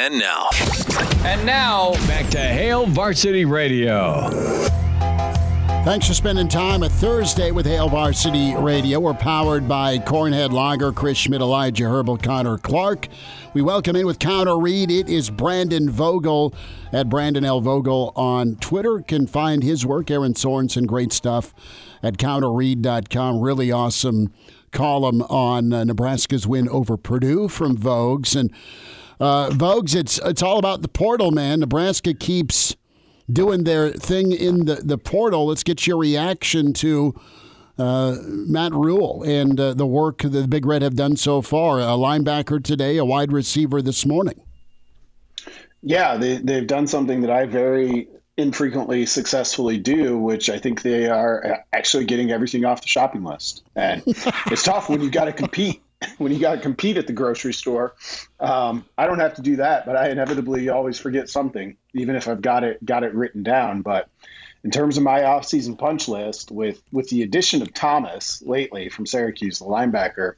And now. And now, back to Hail Varsity Radio. Thanks for spending time a Thursday with Hail Varsity Radio. We're powered by Cornhead Lager, Chris Schmidt, Elijah Herbal, Connor Clark. We welcome in with Counter Read. It is Brandon Vogel at Brandon L. Vogel on Twitter. Can find his work, Erin Sorensen, great stuff at counterread.com. Really awesome column on uh, Nebraska's win over Purdue from Vogues. And uh, Vogues, it's it's all about the portal, man. Nebraska keeps doing their thing in the, the portal. Let's get your reaction to uh, Matt Rhule and uh, the work that the Big Red have done so far. A linebacker today, a wide receiver this morning. Yeah, they, they've done something that I very infrequently successfully do, which I think they are actually getting everything off the shopping list. And it's tough when you got to compete. When you got to compete at the grocery store, um, I don't have to do that, but I inevitably always forget something, even if I've got it got it written down. But in terms of my offseason punch list, with with the addition of Thomas lately from Syracuse, the linebacker,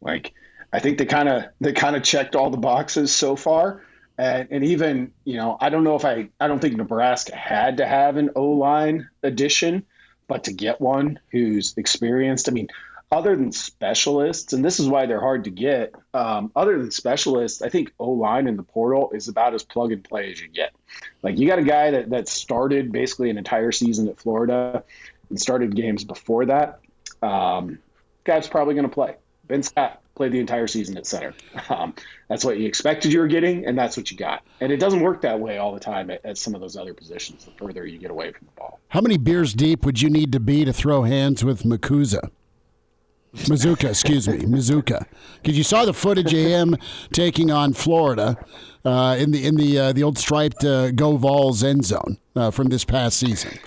like I think they kind of they kind of checked all the boxes so far. And, and, even you know I don't know if I I don't think Nebraska had to have an O line addition, but to get one who's experienced. I mean, other than specialists, and this is why they're hard to get. Um, other than specialists, I think O line in the portal is about as plug and play as you get. Like you got a guy that that started basically an entire season at Florida and started games before that. Um, guy's probably going to play. Ben Scott played the entire season at center. Um, that's what you expected you were getting, and that's what you got. And it doesn't work that way all the time at, at, some of those other positions. The further you get away from the ball. How many beers deep would you need to be to throw hands with Makuza? Mazzccua, excuse me, Mazzccua, because you saw the footage of him taking on Florida uh, in the in the uh, the old striped uh, Go Vols end zone uh, from this past season.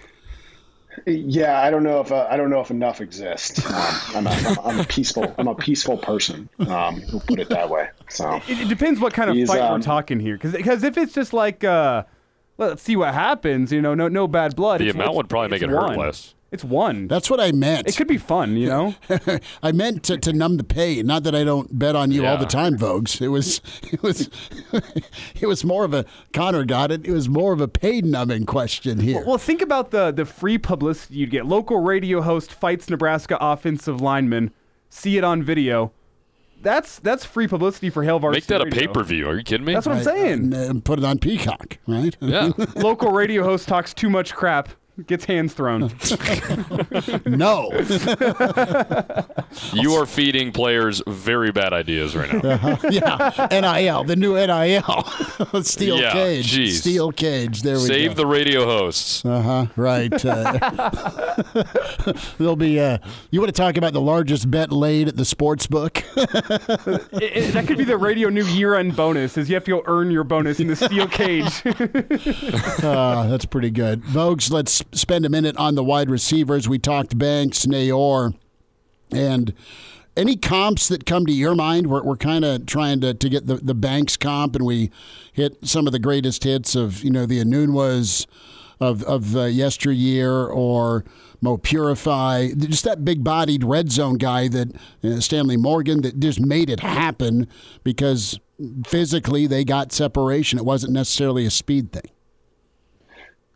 Yeah, I don't know if uh, I don't know if enough exists. Um, I'm, a, I'm, I'm, a peaceful I'm a peaceful person. Um, we'll put it that way. So it, it depends what kind of fight um, we're talking here, because because if it's just like uh, let's see what happens, you know, no no bad blood. The amount would probably make it hurt less. It's one. That's what I meant. It could be fun, you know. I meant to, to numb the pain. Not that I don't bet on you yeah. all the time, Vogues. It was it was it was more of a Connor got it. It was more of a pain numbing question here. Well, well, think about the the free publicity you'd get. Local radio host fights Nebraska offensive lineman. See it on video. That's that's free publicity for Hail Varsity Make that radio. a pay per view. Are you kidding me? That's what I'm saying. And, uh, put it on Peacock, right? Yeah. Local radio host talks too much crap gets hands thrown. no. you are feeding players very bad ideas right now. Uh-huh. Yeah, NIL, the new NIL, steel yeah, cage, geez. steel cage. There we Save go. Save the radio hosts. Uh huh. Right. Uh, there'll be. Uh, you want to talk about the largest bet laid at the sports book? it, it, that could be the radio new year-end bonus. Is you have to go earn your bonus in the steel cage. uh, that's pretty good, Vogues. Let's spend a minute on the wide receivers. We talked Banks, Neyor, and any comps that come to your mind? We're, we're kind of trying to, to get the, the Banks comp, and we hit some of the greatest hits of, you know, the Enunwas of, of uh, yesteryear or Mo Purify, just that big bodied red zone guy that uh, Stanley Morgan that just made it happen because physically they got separation. It wasn't necessarily a speed thing.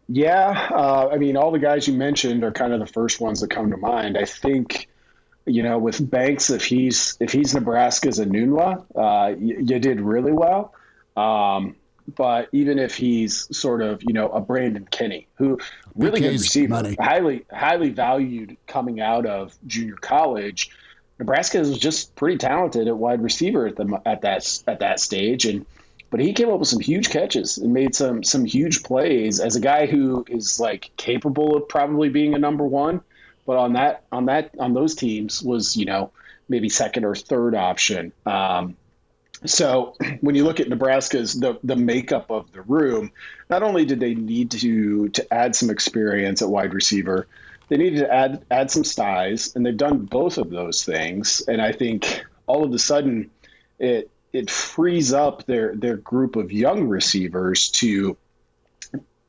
Yeah, uh, I mean, all the guys you mentioned are kind of the first ones that come to mind. I think, you know, with Banks, if he's if he's Nebraska's Enunwa, uh, you, you, did really well. Um, but even if he's sort of, you know, a Brandon Kinnie, who really good receiver, money. highly highly valued coming out of junior college, Nebraska is just pretty talented at wide receiver at the at that at that stage, and but he came up with some huge catches and made some some huge plays as a guy who is like capable of probably being a number one, but on that on that on those teams was you know maybe second or third option. Um, so when you look at Nebraska's the the makeup of the room, not only did they need to to add some experience at wide receiver, they needed to add add some size, and they've done both of those things. And I think all of a sudden it it frees up their their group of young receivers to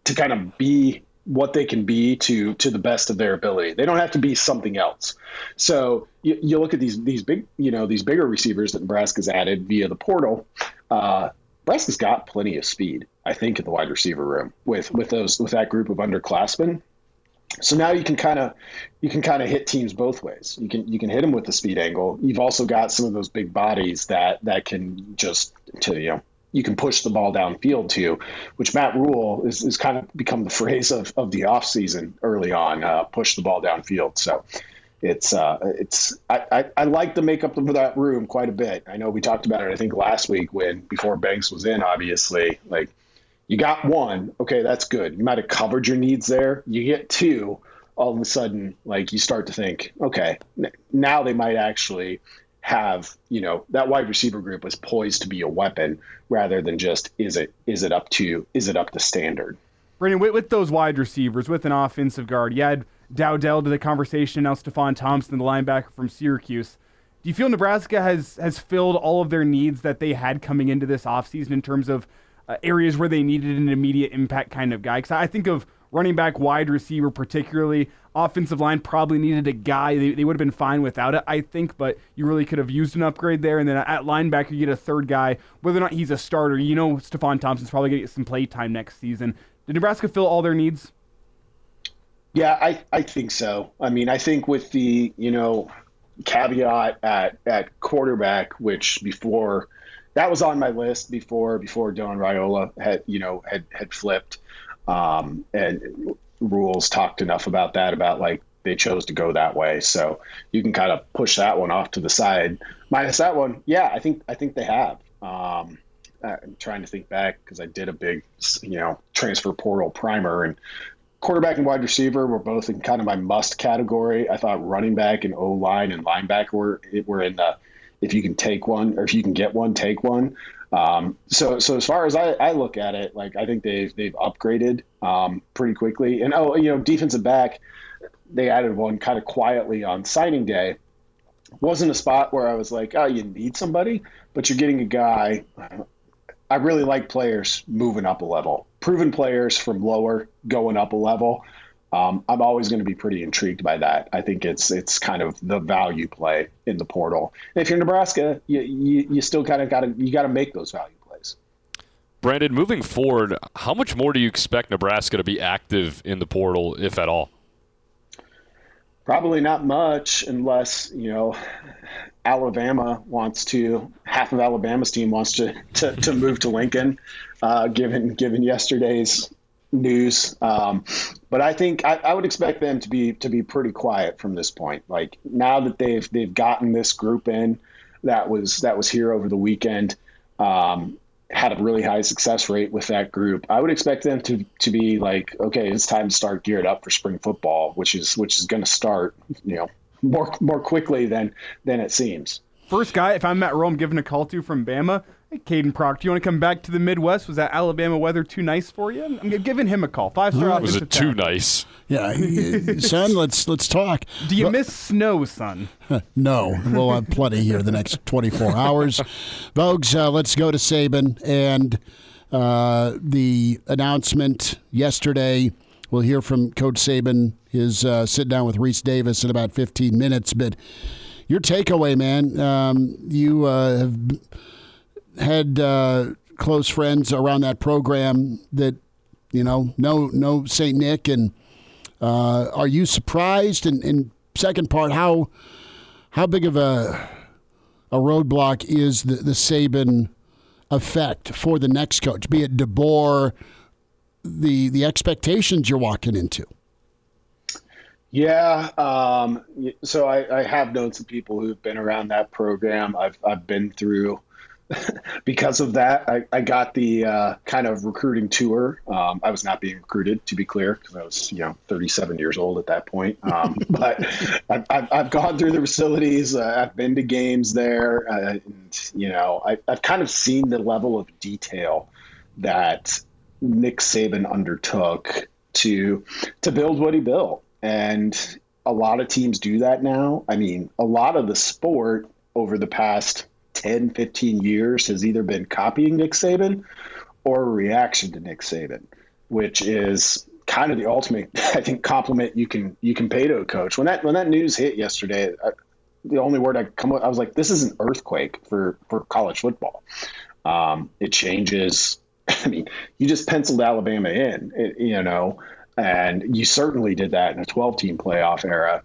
to kind of be what they can be to to the best of their ability. They don't have to be something else. So you, you look at these these big you know these bigger receivers that Nebraska's added via the portal. Uh, Nebraska's got plenty of speed, I think, in the wide receiver room with with those with that group of underclassmen. So now you can kind of you can kind of hit teams both ways. You can you can hit them with the speed angle. You've also got some of those big bodies that that can just to you know you can push the ball downfield to, you, which Matt Rhule is, is kind of become the phrase of, of the offseason early on, uh, push the ball downfield. So it's uh, it's I, I, I, like the makeup of that room quite a bit. I know we talked about it I think last week when before Banks was in, obviously. Like you got one, okay, that's good. You might have covered your needs there. You get two, all of a sudden, like you start to think, okay, n- now they might actually have, you know, that wide receiver group was poised to be a weapon rather than just is it is it up to is it up to standard. Brandon, with, with those wide receivers, with an offensive guard, you had Dowdell to the conversation. Now Stefon Thompson, the linebacker from Syracuse. Do you feel Nebraska has has filled all of their needs that they had coming into this offseason in terms of uh, areas where they needed an immediate impact kind of guy? Because I think of running back, wide receiver, particularly offensive line, probably needed a guy. They, they would have been fine without it, I think, but you really could have used an upgrade there. And then at linebacker, you get a third guy. Whether or not he's a starter, you know, Stefon Thompson's probably going to get some play time next season. Did Nebraska fill all their needs? Yeah, I, I think so. I mean, I think with the, you know, caveat at, at quarterback, which before that was on my list before before Dylan Raiola had, you know, had had flipped. Um, and Rhule's talked enough about that, about like they chose to go that way. So you can kind of push that one off to the side. Minus that one, yeah, I think I think they have. Um, I'm trying to think back because I did a big, you know, transfer portal primer, and quarterback and wide receiver were both in kind of my must category. I thought running back and O line and linebacker were were in the if you can take one or if you can get one, take one. Um, so so as far as I, I, look at it, like I think they've they've upgraded um, pretty quickly. And oh, you know, defensive back, they added one kind of quietly on signing day. Wasn't a spot where I was like, oh, you need somebody, but you're getting a guy. I really like players moving up a level, proven players from lower going up a level. Um, I'm always going to be pretty intrigued by that. I think it's it's kind of the value play in the portal. And if you're Nebraska, you, you, you still kind of got to you got to make those value plays. Brandon, moving forward, how much more do you expect Nebraska to be active in the portal, if at all? Probably not much, unless you know Alabama wants to. Half of Alabama's team wants to to, to move to Lincoln, uh, given given yesterday's news. Um, but I think I, I, would expect them to be to be pretty quiet from this point. Like now that they've they've gotten this group in, that was that was here over the weekend. Um, had a really high success rate with that group. I would expect them to to be like, okay, it's time to start geared up for spring football, which is which is going to start, you know, more more quickly than than it seems. First guy, if I'm Matt Rhule, giving a call to from Bama. Hey, Kadyn Proctor, do you want to come back to the Midwest? Was that Alabama weather too nice for you? I'm giving him a call. Five star. Office. Was it too nice? Yeah, son. Let's let's talk. Do you but, miss snow, son? no, we'll have plenty here the next 24 hours. Vogues, uh, let's go to Saban and uh, the announcement yesterday. We'll hear from Coach Saban. His uh, sit down with Rece Davis in about 15 minutes. But your takeaway, man, um, you uh, have had uh, close friends around that program that you know know know Saint Nick, and uh, are you surprised? And, and second part, how how big of a a roadblock is the the Saban effect for the next coach, be it DeBoer, the the expectations you're walking into? Yeah. Um, so I, I, have known some people who've been around that program. I've I've been through because of that, I, I got the uh, kind of recruiting tour. Um, I was not being recruited, to be clear, because I was, you know, 37 years old at that point. Um, but I've, I've, I've, gone through the facilities. Uh, I've been to games there, uh, and you know, I, I've kind of seen the level of detail that Nick Saban undertook to to build what he built, and a lot of teams do that now. I mean, a lot of the sport over the past 10, 15 years has either been copying Nick Saban or a reaction to Nick Saban, which is kind of the ultimate, I think, compliment you can you can pay to a coach. When that when that news hit yesterday, I, the only word I come up, I was like, this is an earthquake for for college football. Um, it changes. I mean, you just penciled Alabama in, you know, and you certainly did that in a 12 team playoff era.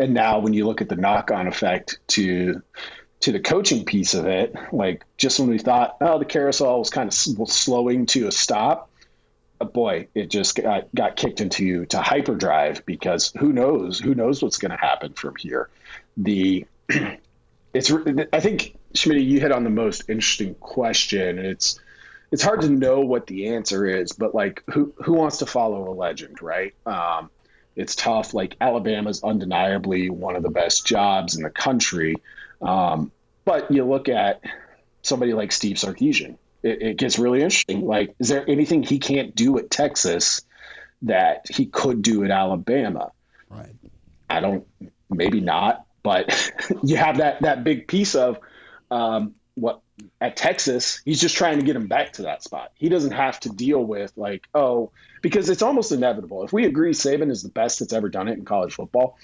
And now, when you look at the knock on effect to to the coaching piece of it, like just when we thought, oh, the carousel was kind of slowing to a stop, uh, boy, it just got, got kicked into to hyperdrive because who knows? Who knows what's going to happen from here? The it's I think Schmidt, you hit on the most interesting question. It's it's hard to know what the answer is, but like who who wants to follow a legend, right? Um, it's tough. Like Alabama's undeniably one of the best jobs in the country, um, but you look at somebody like Steve Sarkisian, it, it gets really interesting. Like, is there anything he can't do at Texas that he could do at Alabama? Right. I don't. Maybe not. But you have that that big piece of um, what at Texas, he's just trying to get him back to that spot. He doesn't have to deal with like, oh, because it's almost inevitable. If we agree Saban is the best that's ever done it in college football,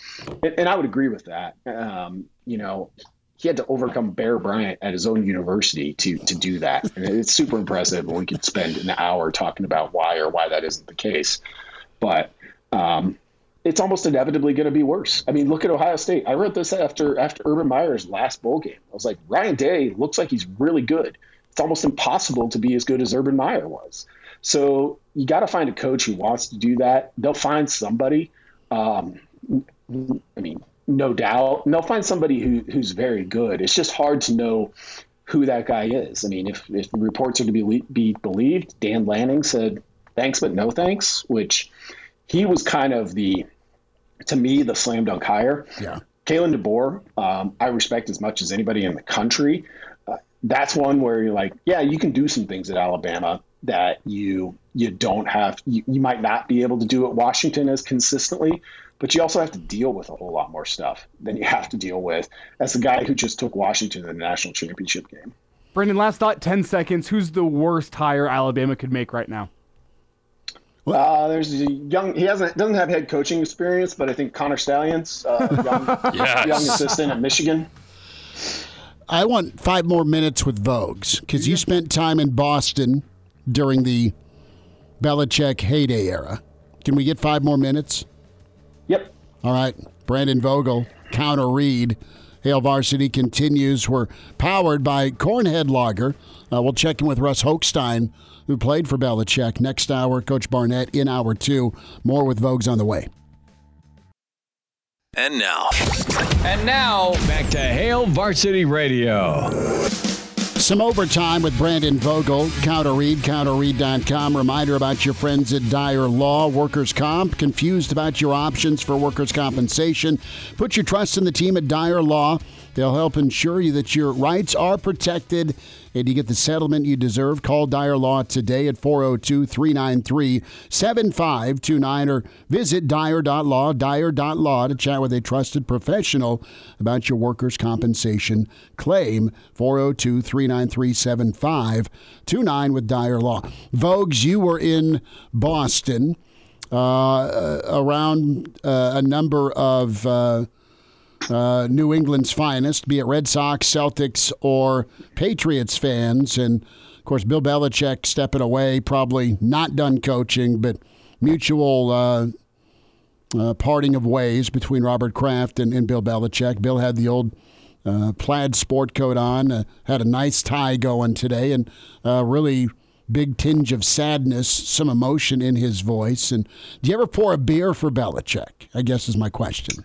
and, and I would agree with that. Um, you know, he had to overcome Bear Bryant at his own university to to do that, and it's super impressive. And we could spend an hour talking about why or why that isn't the case, but um, it's almost inevitably going to be worse. I mean, look at Ohio State. I wrote this after after Urban Meyer's last bowl game. I was like, Ryan Day looks like he's really good. It's almost impossible to be as good as Urban Meyer was. So you got to find a coach who wants to do that. They'll find somebody. Um, I mean, no doubt, and they'll find somebody who who's very good. It's just hard to know who that guy is. I mean, if if reports are to be be believed, Dan Lanning said thanks but no thanks, which he was kind of the, to me, the slam dunk hire. Yeah. Kalen DeBoer, um, I respect as much as anybody in the country. Uh, that's one where you're like, yeah, you can do some things at Alabama that you you don't have. You, you might not be able to do at Washington as consistently, but you also have to deal with a whole lot more stuff than you have to deal with as the guy who just took Washington to the national championship game. Brendan, last thought, 10 seconds. Who's the worst hire Alabama could make right now? Uh, there's a young. He hasn't doesn't have head coaching experience, but I think Connor Stalions, uh, young, yes. young assistant at Michigan. I want five more minutes with Voges because you spent time in Boston during the Belichick heyday era. Can we get five more minutes? Yep. All right. Brandon Vogel, counter read. Hail Varsity continues. We're powered by Cornhead Lager. Uh, we'll check in with Russ Hochstein who played for Belichick. Next hour, Coach Barnett in hour two. More with Voges on the way. And now. And now, back to Hail Varsity Radio. Some overtime with Brandon Vogel. Counter Read, counterread.com. Reminder about your friends at Dyer Law, Workers' Comp. Confused about your options for workers' compensation? Put your trust in the team at Dyer Law. They'll help ensure you that your rights are protected and you get the settlement you deserve. Call Dyer Law today at 402 393 7529 or visit Dyer.law, Dyer.law to chat with a trusted professional about your workers' compensation claim. 402 393 7529 with Dyer Law. Voges, you were in Boston uh, around uh, a number of. Uh, uh, New England's finest, be it Red Sox, Celtics, or Patriots fans. And of course, Bill Belichick stepping away, probably not done coaching, but mutual uh, uh, parting of ways between Robert Kraft and, and Bill Belichick. Bill had the old uh, plaid sport coat on, uh, had a nice tie going today, and uh, really big tinge of sadness, some emotion in his voice. And do you ever pour a beer for Belichick? I guess is my question.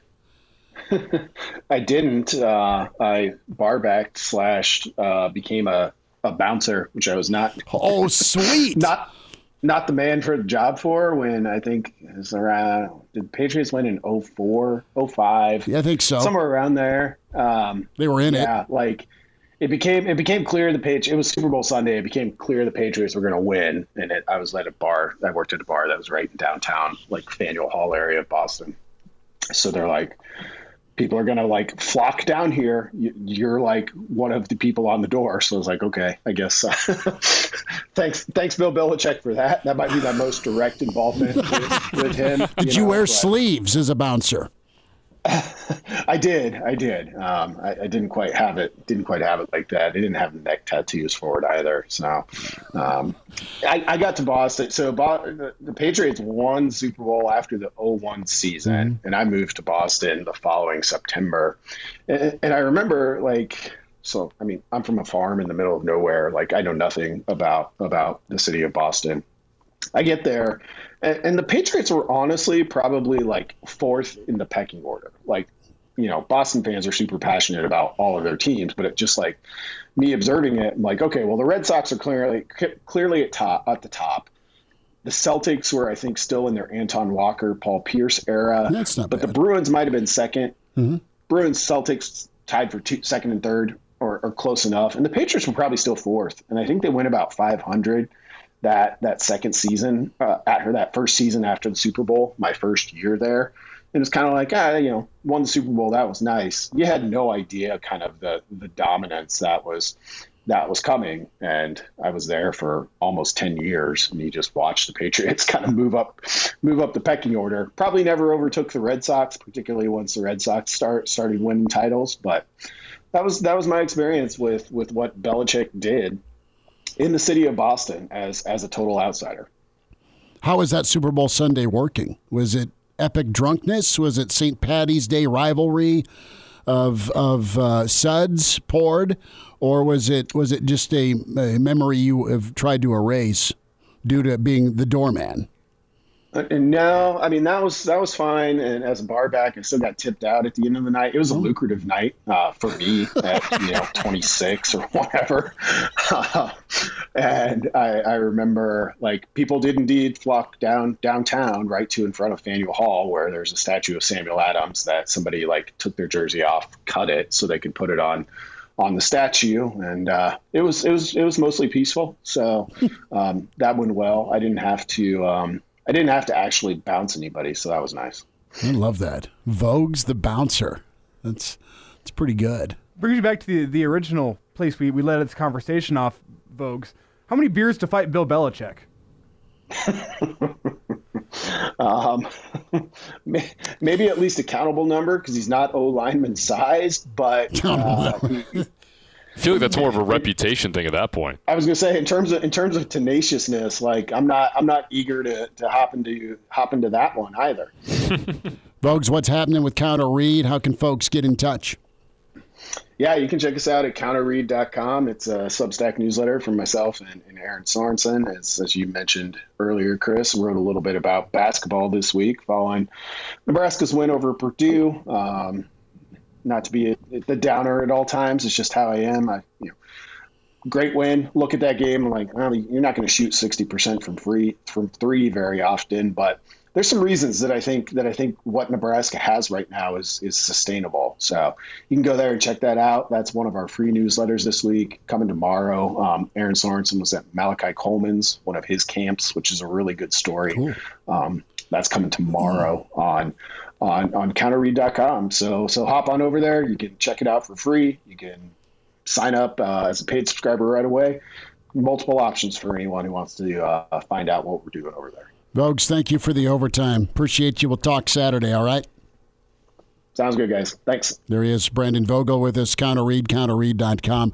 I didn't. Uh, I barbacked slash uh, became a, a bouncer, which I was not. Oh, sweet! not not the man for the job for. When I think it was around did Patriots win in 04, 05? Yeah, I think so. Somewhere around there. Um, they were in yeah, it. Yeah, like it became it became clear the page it was Super Bowl Sunday. It became clear the Patriots were going to win, and it, I was at a bar. I worked at a bar that was right in downtown, like Faneuil Hall area of Boston. So they're like, people are going to like flock down here. You're like one of the people on the door. So I was like, okay, I guess. Uh, thanks, thanks, Bill Belichick for that. That might be my most direct involvement with, with him. Did you, know, wear but, sleeves as a bouncer? I did, I did. Um, I, I, didn't quite have it. Didn't quite have it like that. I didn't have neck tattoos for it either. So, um, I, I, got to Boston. So Bo- the, Patriots won Super Bowl after the 01 season, mm-hmm. and I moved to Boston the following September. And, and I remember like so I mean, I'm from a farm in the middle of nowhere. Like I know nothing about about the city of Boston. I get there, and, and, the Patriots were honestly probably like fourth in the pecking order. Like, you know, Boston fans are super passionate about all of their teams, but it just like me observing it, I'm like, okay, well, the Red Sox are clearly clearly at top at the top. The Celtics were, I think, still in their Antoine Walker, Paul Pierce era. That's not but bad. the Bruins might have been 2nd mm-hmm. Bruins, Celtics tied for two, second and third or, or close enough. And the Patriots were probably still fourth. And I think they went about 500 that that second season uh, at that first season after the Super Bowl, my first year there. And it's kind of like, ah, you know, won the Super Bowl. That was nice. You had no idea kind of the the dominance that was that was coming. And I was there for almost 10 years and you just watched the Patriots kind of move up, move up the pecking order. Probably never overtook the Red Sox, particularly once the Red Sox start started winning titles. But that was that was my experience with with what Belichick did in the city of Boston as as a total outsider. How was that Super Bowl Sunday working? Was it epic drunkenness? Was it St. Patty's Day rivalry of of uh, suds poured, or was it was it just a, a memory you have tried to erase due to being the doorman? And no, I mean that was that was fine. And as a bar back, I still got tipped out at the end of the night. It was a oh. lucrative night uh, for me at you know 26 or whatever. and I, I, remember like people did indeed flock down downtown, right to in front of Faneuil Hall, where there's a statue of Samuel Adams that somebody like took their jersey off, cut it so they could put it on on the statue, and uh, it was it was it was mostly peaceful. So um, that went well. I didn't have to. Um, I didn't have to actually bounce anybody, so that was nice. I love that. Vogue's the bouncer. That's that's pretty good. Brings you back to the, the original place we, we led this conversation off, Vogues. How many beers to fight Bill Belichick? um, maybe at least a countable number because he's not O lineman sized, but uh, he, I feel like that's more of a reputation thing at that point. I was gonna say in terms of in terms of tenaciousness, like I'm not I'm not eager to, to hop into hop into that one either. Vogues, what's happening with Counter Read? How can folks get in touch? Yeah, you can check us out at counterread.com. It's a Substack newsletter from myself and, and Erin Sorensen. As, as you mentioned earlier, Chris wrote a little bit about basketball this week following Nebraska's win over Purdue. Um, not to be a, the downer at all times. It's just how I am. I, you know, great win. Look at that game. I'm like, well, you're not going to shoot 60% from free from three very often, but there's some reasons that I think that I think what Nebraska has right now is is sustainable. So you can go there and check that out. That's one of our free newsletters this week. Coming tomorrow, um, Erin Sorensen was at Malachi Coleman's, one of his camps, which is a really good story. Cool. Um, that's coming tomorrow on on on counterread.com. So so hop on over there. You can check it out for free. You can sign up uh, as a paid subscriber right away. Multiple options for anyone who wants to uh, find out what we're doing over there. Vogues, thank you for the overtime. Appreciate you. We'll talk Saturday. All right. Sounds good, guys. Thanks. There he is, Brandon Vogel with us. Counterread, counterread.com.